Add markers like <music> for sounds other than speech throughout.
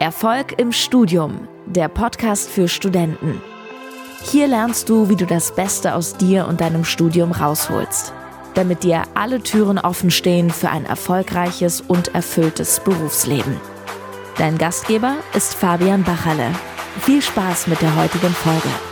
Erfolg im Studium, der Podcast für Studenten. Hier lernst du, wie du das Beste aus dir und deinem Studium rausholst, damit dir alle Türen offen stehen für ein erfolgreiches und erfülltes Berufsleben. Dein Gastgeber ist Fabian Bachalle. Viel Spaß mit der heutigen Folge.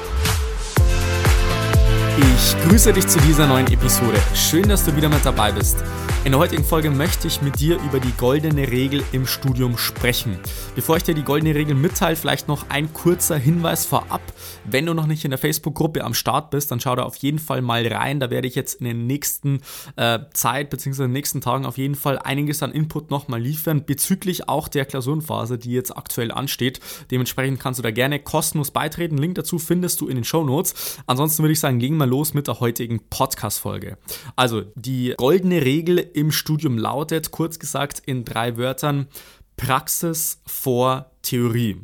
Ich grüße dich zu dieser neuen Episode. Schön, dass du wieder mit dabei bist. In der heutigen Folge möchte ich mit dir über die goldene Regel im Studium sprechen. Bevor ich dir die goldene Regel mitteile, vielleicht noch ein kurzer Hinweis vorab. Wenn du noch nicht in der Facebook-Gruppe am Start bist, dann schau da auf jeden Fall mal rein. Da werde ich jetzt in den nächsten äh, Zeit bzw. in den nächsten Tagen auf jeden Fall einiges an Input nochmal liefern, bezüglich auch der Klausurenphase, die jetzt aktuell ansteht. Dementsprechend kannst du da gerne kostenlos beitreten. Link dazu findest du in den Show Notes. Ansonsten würde ich sagen, legen wir los mit der heutigen Podcast-Folge. Also, die goldene Regel im Studium lautet, kurz gesagt in drei Wörtern, Praxis vor Theorie.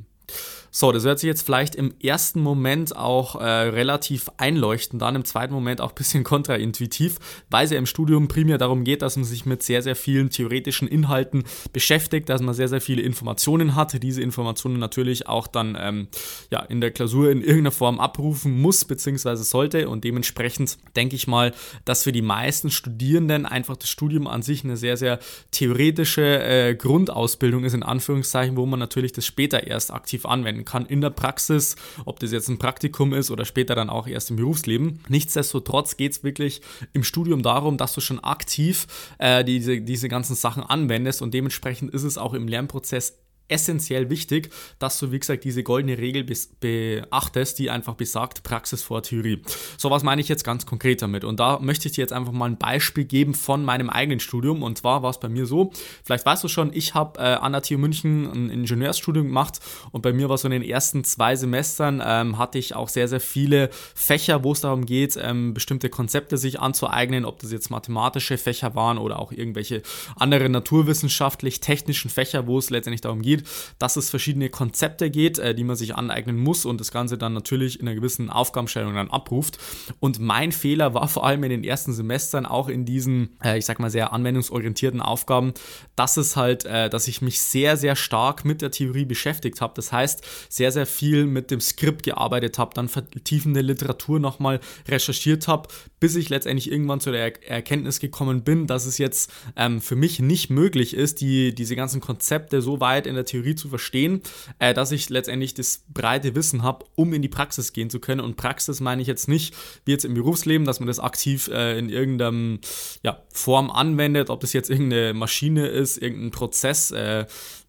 So, das hört sich jetzt vielleicht im ersten Moment auch äh, relativ einleuchtend an, im zweiten Moment auch ein bisschen <laughs> kontraintuitiv, weil es ja im Studium primär darum geht, dass man sich mit sehr, sehr vielen theoretischen Inhalten beschäftigt, dass man sehr, sehr viele Informationen hat, diese Informationen natürlich auch dann ähm, ja, in der Klausur in irgendeiner Form abrufen muss bzw. sollte und dementsprechend denke ich mal, dass für die meisten Studierenden einfach das Studium an sich eine sehr, sehr theoretische äh, Grundausbildung ist, in Anführungszeichen, wo man natürlich das später erst aktiv anwenden anwenden kann in der Praxis, ob das jetzt ein Praktikum ist oder später dann auch erst im Berufsleben. Nichtsdestotrotz geht es wirklich im Studium darum, dass du schon aktiv äh, diese, diese ganzen Sachen anwendest und dementsprechend ist es auch im Lernprozess essentiell wichtig, dass du, wie gesagt, diese goldene Regel beachtest, die einfach besagt, Praxis vor Theorie. So, was meine ich jetzt ganz konkret damit? Und da möchte ich dir jetzt einfach mal ein Beispiel geben von meinem eigenen Studium. Und zwar war es bei mir so, vielleicht weißt du schon, ich habe äh, an der TU München ein Ingenieursstudium gemacht und bei mir war so in den ersten zwei Semestern ähm, hatte ich auch sehr, sehr viele Fächer, wo es darum geht, ähm, bestimmte Konzepte sich anzueignen, ob das jetzt mathematische Fächer waren oder auch irgendwelche anderen naturwissenschaftlich-technischen Fächer, wo es letztendlich darum geht, dass es verschiedene Konzepte geht, äh, die man sich aneignen muss und das Ganze dann natürlich in einer gewissen Aufgabenstellung dann abruft. Und mein Fehler war <laughs> vor allem in den ersten Semestern auch in diesen, äh, ich sag mal, sehr anwendungsorientierten Aufgaben, dass es halt, äh, dass ich mich sehr, sehr stark mit der Theorie beschäftigt habe. Das heißt, sehr, sehr viel mit dem Skript gearbeitet habe, dann vertiefende Literatur nochmal recherchiert habe, bis ich letztendlich irgendwann zu der er Erkenntnis gekommen bin, dass es jetzt ähm, für mich nicht möglich ist, die, diese ganzen Konzepte so weit in der Theorie zu verstehen, äh, dass ich letztendlich das breite Wissen habe, um in die Praxis gehen zu können. Und Praxis meine ich jetzt nicht wie jetzt im Berufsleben, dass man das aktiv äh, in irgendeiner ja, Form anwendet, ob das jetzt irgendeine Maschine ist, irgendein Prozess. Äh,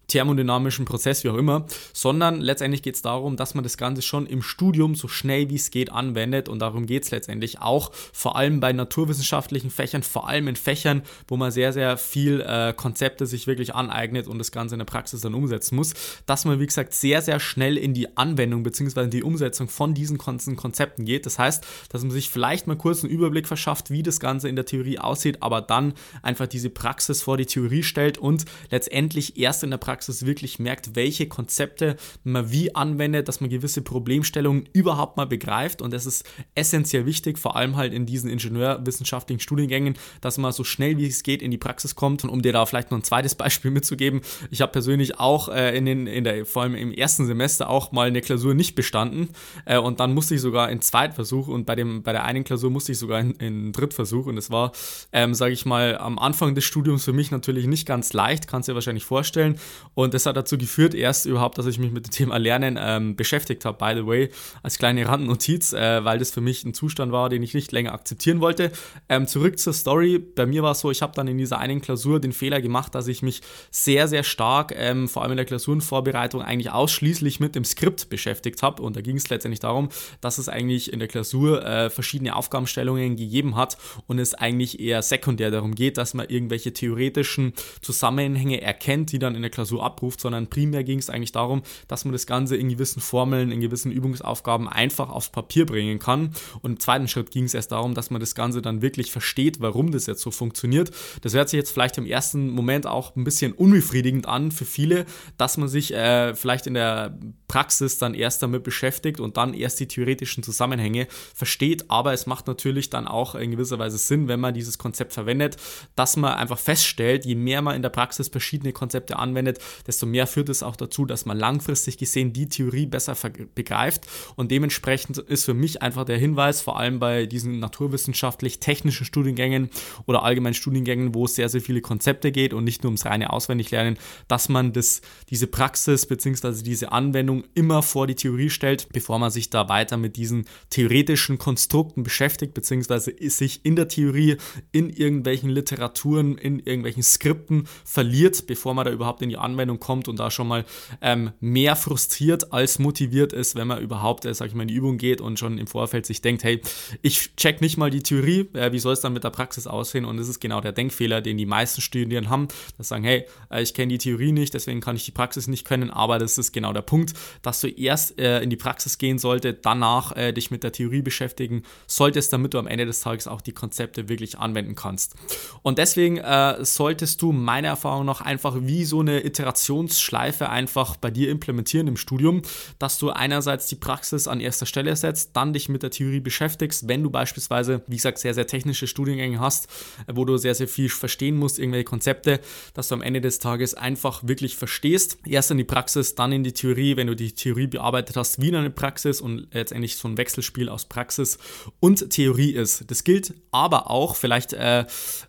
thermodynamischen Prozess, wie auch immer, sondern letztendlich geht es darum, dass man das Ganze schon im Studium so schnell wie es geht anwendet und darum geht es letztendlich auch, vor allem bei naturwissenschaftlichen Fächern, vor allem in Fächern, wo man sehr, sehr viel äh, Konzepte sich wirklich aneignet und das Ganze in der Praxis dann umsetzen muss, dass man, wie gesagt, sehr, sehr schnell in die Anwendung bzw. die Umsetzung von diesen Konzepten geht. Das heißt, dass man sich vielleicht mal kurz einen Überblick verschafft, wie das Ganze in der Theorie aussieht, aber dann einfach diese Praxis vor die Theorie stellt und letztendlich erst in der Praxis Praxis wirklich merkt, welche Konzepte man wie anwendet, dass man gewisse Problemstellungen überhaupt mal begreift. Und das ist essentiell wichtig, vor allem halt in diesen ingenieurwissenschaftlichen Studiengängen, dass man so schnell wie es geht in die Praxis kommt. Und um dir da vielleicht noch ein zweites <laughs> Beispiel mitzugeben, ich habe persönlich auch äh, in den, in der, vor allem im ersten Semester auch mal eine Klausur nicht bestanden. Äh, und dann musste ich sogar in Zweitversuch und bei, dem, bei der einen Klausur musste ich sogar in, in Drittversuch. Und es war, ähm, sage ich mal, am Anfang des Studiums für mich natürlich nicht ganz leicht, kannst du dir wahrscheinlich vorstellen. Und das hat dazu geführt, erst überhaupt, dass ich mich mit dem Thema Lernen ähm, beschäftigt habe, by the way, als kleine Randnotiz, äh, weil das für mich ein Zustand war, den ich nicht länger akzeptieren wollte. Ähm, zurück zur Story. Bei mir war es so, ich habe dann in dieser einen Klausur den Fehler gemacht, dass ich mich sehr, sehr stark, ähm, vor allem in der Klausurenvorbereitung, eigentlich ausschließlich mit dem Skript beschäftigt habe. Und da ging es letztendlich darum, dass es eigentlich in der Klausur äh, verschiedene Aufgabenstellungen gegeben hat und es eigentlich eher sekundär darum geht, dass man irgendwelche theoretischen Zusammenhänge erkennt, die dann in der Klausur so abruft, sondern primär ging es eigentlich darum, dass man das Ganze in gewissen Formeln, in gewissen Übungsaufgaben einfach aufs Papier bringen kann. Und im zweiten Schritt ging es erst darum, dass man das Ganze dann wirklich versteht, warum das jetzt so funktioniert. Das hört sich jetzt vielleicht im ersten Moment auch ein bisschen unbefriedigend an für viele, dass man sich äh, vielleicht in der Praxis dann erst damit beschäftigt und dann erst die theoretischen Zusammenhänge versteht. Aber es macht natürlich dann auch in gewisser Weise Sinn, wenn man dieses Konzept verwendet, dass man einfach feststellt, je mehr man in der Praxis verschiedene Konzepte anwendet, desto mehr führt es auch dazu, dass man langfristig gesehen die Theorie besser begreift. Und dementsprechend ist für mich einfach der Hinweis, vor allem bei diesen naturwissenschaftlich-technischen Studiengängen oder allgemeinen Studiengängen, wo es sehr, sehr viele Konzepte geht und nicht nur ums reine Auswendiglernen, dass man das, diese Praxis bzw. diese Anwendung immer vor die Theorie stellt, bevor man sich da weiter mit diesen theoretischen Konstrukten beschäftigt, bzw. sich in der Theorie, in irgendwelchen Literaturen, in irgendwelchen Skripten verliert, bevor man da überhaupt in die Anwendung kommt und da schon mal ähm, mehr frustriert als motiviert ist, wenn man überhaupt, äh, sag ich mal, in die Übung geht und schon im Vorfeld sich denkt, hey, ich check nicht mal die Theorie, äh, wie soll es dann mit der Praxis aussehen? Und das ist genau der Denkfehler, den die meisten Studierenden haben, dass sagen, hey, äh, ich kenne die Theorie nicht, deswegen kann ich die Praxis nicht können, aber das ist genau der Punkt, dass du erst äh, in die Praxis gehen solltest, danach äh, dich mit der Theorie beschäftigen solltest, damit du am Ende des Tages auch die Konzepte wirklich anwenden kannst. Und deswegen äh, solltest du meiner Erfahrung nach einfach wie so eine Iterationsschleife einfach bei dir implementieren im Studium, dass du einerseits die Praxis an erster Stelle setzt, dann dich mit der Theorie beschäftigst, wenn du beispielsweise, wie gesagt, sehr, sehr technische Studiengänge hast, wo du sehr, sehr viel verstehen musst, irgendwelche Konzepte, dass du am Ende des Tages einfach wirklich verstehst. Erst in die Praxis, dann in die Theorie, wenn du die Theorie bearbeitet hast, wieder eine Praxis und letztendlich so ein Wechselspiel aus Praxis und Theorie ist. Das gilt aber auch, vielleicht, äh,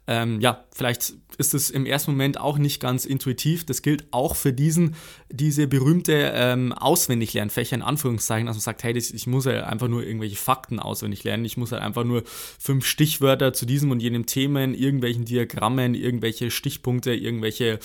ähm, ja, vielleicht ist es im ersten Moment auch nicht ganz intuitiv. Das gilt auch für diesen, diese berühmte ähm, Auswendiglernfächer in Anführungszeichen, dass man sagt, hey, das, ich muss halt einfach nur irgendwelche Fakten auswendig lernen. Ich muss halt einfach nur fünf Stichwörter zu diesem und jenem Themen, irgendwelchen Diagrammen, irgendwelche Stichpunkte, irgendwelche,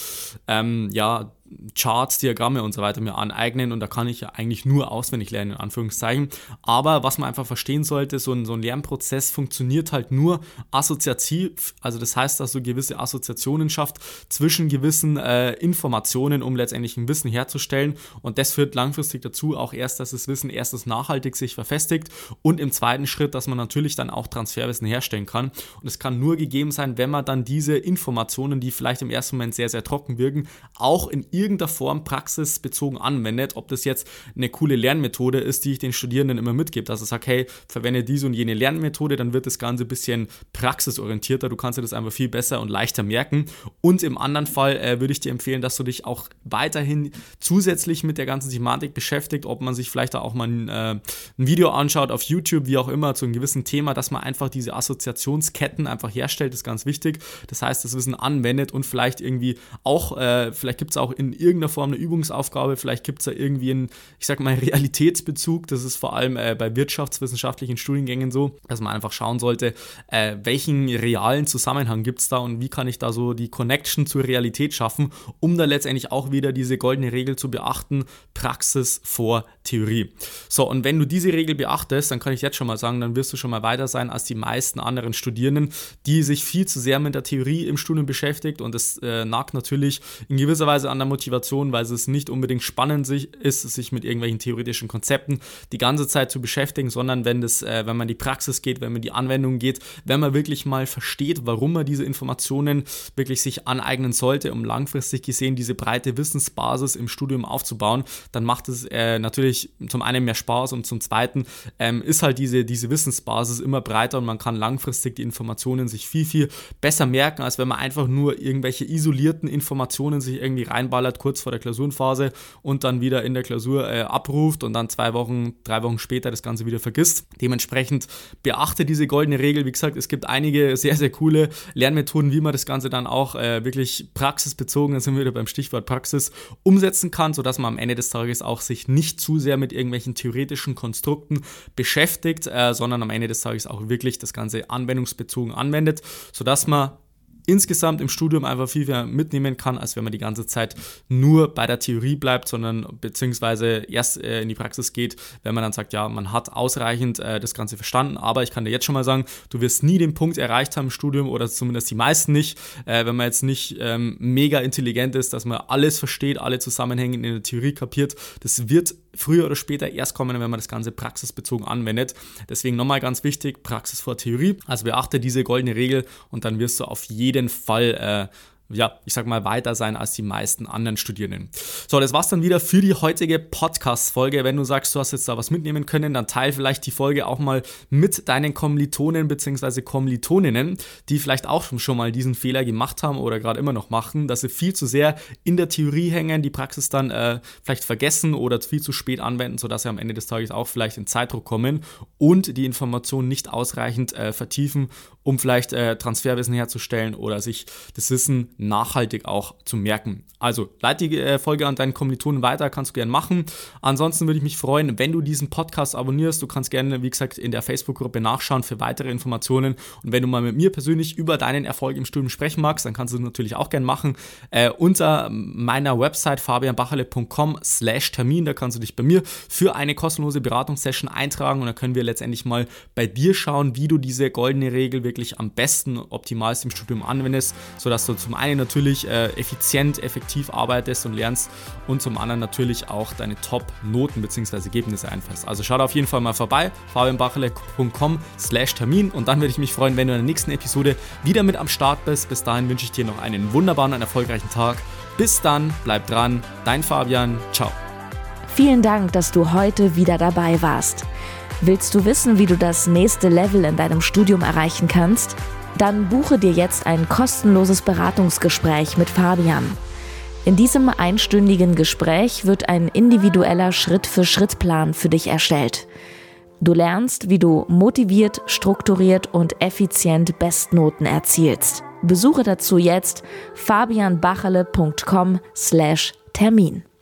ähm, ja, Charts, Diagramme und so weiter mir aneignen und da kann ich ja eigentlich nur auswendig lernen, in Anführungszeichen. Aber was man einfach verstehen sollte, so ein, so ein Lernprozess funktioniert halt nur assoziativ, also das heißt, dass du gewisse Assoziationen schafft zwischen gewissen äh, Informationen, um letztendlich ein Wissen herzustellen und das führt langfristig dazu auch erst, dass das Wissen erstens nachhaltig sich verfestigt und im zweiten Schritt, dass man natürlich dann auch Transferwissen herstellen kann und es kann nur gegeben sein, wenn man dann diese Informationen, die vielleicht im ersten Moment sehr, sehr trocken wirken, auch in irgendeiner Form praxisbezogen anwendet, ob das jetzt eine coole Lernmethode ist, die ich den Studierenden immer mitgebe, dass ich sage, hey, verwende diese und jene Lernmethode, dann wird das Ganze ein bisschen praxisorientierter, du kannst dir das einfach viel besser und leichter merken und im anderen Fall äh, würde ich dir empfehlen, dass du dich auch weiterhin zusätzlich mit der ganzen Thematik beschäftigt, ob man sich vielleicht auch mal ein, äh, ein Video anschaut auf YouTube, wie auch immer, zu einem gewissen Thema, dass man einfach diese Assoziationsketten einfach herstellt, ist ganz wichtig. Das heißt, das Wissen anwendet und vielleicht irgendwie auch, äh, vielleicht gibt es auch in irgendeiner Form eine Übungsaufgabe, vielleicht gibt es da irgendwie einen, ich sag mal, <laughs> Realitätsbezug. Das ist vor allem äh, bei wirtschaftswissenschaftlichen Studiengängen so, dass man einfach schauen sollte, äh, welchen realen Zusammenhang gibt es da und wie kann ich da so die Connection zur Realität schaffen, um da letztendlich auch wieder diese goldene Regel zu beachten, Praxis vor Theorie. So, und wenn du diese Regel beachtest, dann kann ich jetzt schon mal sagen, dann wirst du schon mal weiter sein als die meisten anderen Studierenden, die sich viel zu sehr mit der Theorie im Studium beschäftigt und es äh, nagt natürlich in gewisser Weise an der Motivation, weil es nicht unbedingt spannend ist, sich mit irgendwelchen theoretischen Konzepten die ganze Zeit zu beschäftigen, sondern wenn das, äh, wenn man die Praxis geht, wenn man die Anwendung geht, wenn man wirklich mal versteht, warum man diese Informationen wirklich sich aneignen sollte, um langfristig gesehen diese breite Wissensbasis im Studium aufzubauen, dann macht es äh, natürlich zum einen mehr Spaß und zum zweiten ähm, ist halt diese, diese Wissensbasis immer breiter und man kann langfristig die Informationen sich viel, viel besser merken, als wenn man einfach nur irgendwelche isolierten Informationen sich irgendwie reinballert reinballert kurz vor der Klausurenphase und dann wieder in der Klausur äh, abruft und dann zwei Wochen, drei Wochen später das Ganze wieder vergisst. Dementsprechend beachte diese goldene Regel. Wie gesagt, es gibt einige sehr, sehr coole Lernmethoden, wie man das Ganze dann auch äh, wirklich praxisbezogen, dann sind wir wieder beim Stichwort Praxis, umsetzen kann, sodass man am Ende des Tages auch sich nicht zu sehr mit irgendwelchen theoretischen Konstrukten beschäftigt, äh, sondern am Ende des Tages auch wirklich das Ganze anwendungsbezogen anwendet, sodass man insgesamt im Studium einfach viel mehr mitnehmen kann, als wenn man die ganze Zeit nur bei der Theorie bleibt, sondern beziehungsweise erst äh, in die Praxis geht, wenn man dann sagt, ja, man hat ausreichend äh, das Ganze verstanden, aber ich kann dir jetzt schon mal sagen, du wirst nie den Punkt erreicht haben im Studium oder zumindest die meisten nicht, äh, wenn man jetzt nicht ähm, mega intelligent ist, dass man alles versteht, alle Zusammenhänge in der Theorie kapiert. Das wird früher oder später erst kommen, wenn man das Ganze praxisbezogen anwendet. Deswegen nochmal ganz wichtig, Praxis vor Theorie. Also beachte diese goldene Regel und dann wirst du auf jeden Fall äh, ja, ich sag mal, weiter sein als die meisten anderen Studierenden. So, das war's dann wieder für die heutige Podcast-Folge. Wenn du sagst, du hast jetzt da was mitnehmen können, dann teile vielleicht die Folge auch mal mit deinen Kommilitonen bzw. Kommilitoninnen, die vielleicht auch schon mal diesen Fehler gemacht haben oder gerade immer noch machen, dass sie viel zu sehr in der Theorie hängen, die Praxis dann äh, vielleicht vergessen oder viel zu spät anwenden, sodass sie am Ende des Tages auch vielleicht in Zeitdruck kommen und die Informationen nicht ausreichend äh, vertiefen, um vielleicht äh, Transferwissen herzustellen oder sich das Wissen nachhaltig auch zu merken. Also leite die äh, Folge an deinen Kommilitonen weiter, kannst du gerne machen. Ansonsten würde ich mich freuen, wenn du diesen Podcast abonnierst. Du kannst gerne, wie gesagt, in der Facebook-Gruppe nachschauen für weitere Informationen. Und wenn du mal mit mir persönlich über deinen Erfolg im Studium sprechen magst, dann kannst du das natürlich auch gerne machen. Äh, unter meiner Website fabianbachele.com slash Termin, da kannst du dich bei mir für eine kostenlose Beratungssession eintragen und dann können wir letztendlich mal bei dir schauen, wie du diese goldene Regel wirklich am besten, optimalst im Studium anwendest, sodass du zum einen natürlich äh, effizient, effektiv arbeitest und lernst und zum anderen natürlich auch deine Top-Noten bzw. Ergebnisse einfährst. Also schau da auf jeden Fall mal vorbei, fabianbachele.com slash Termin und dann würde ich mich freuen, wenn du in der nächsten Episode wieder mit am Start bist. Bis dahin wünsche ich dir noch einen wunderbaren und erfolgreichen Tag. Bis dann, bleib dran, dein Fabian, ciao. Vielen Dank, dass du heute wieder dabei warst. Willst du wissen, wie du das nächste Level in deinem Studium erreichen kannst? Dann buche dir jetzt ein kostenloses Beratungsgespräch mit Fabian. In diesem einstündigen Gespräch wird ein individueller Schritt-für-Schritt-Plan für dich erstellt. Du lernst, wie du motiviert, strukturiert und effizient Bestnoten erzielst. Besuche dazu jetzt fabianbachele.com/termin.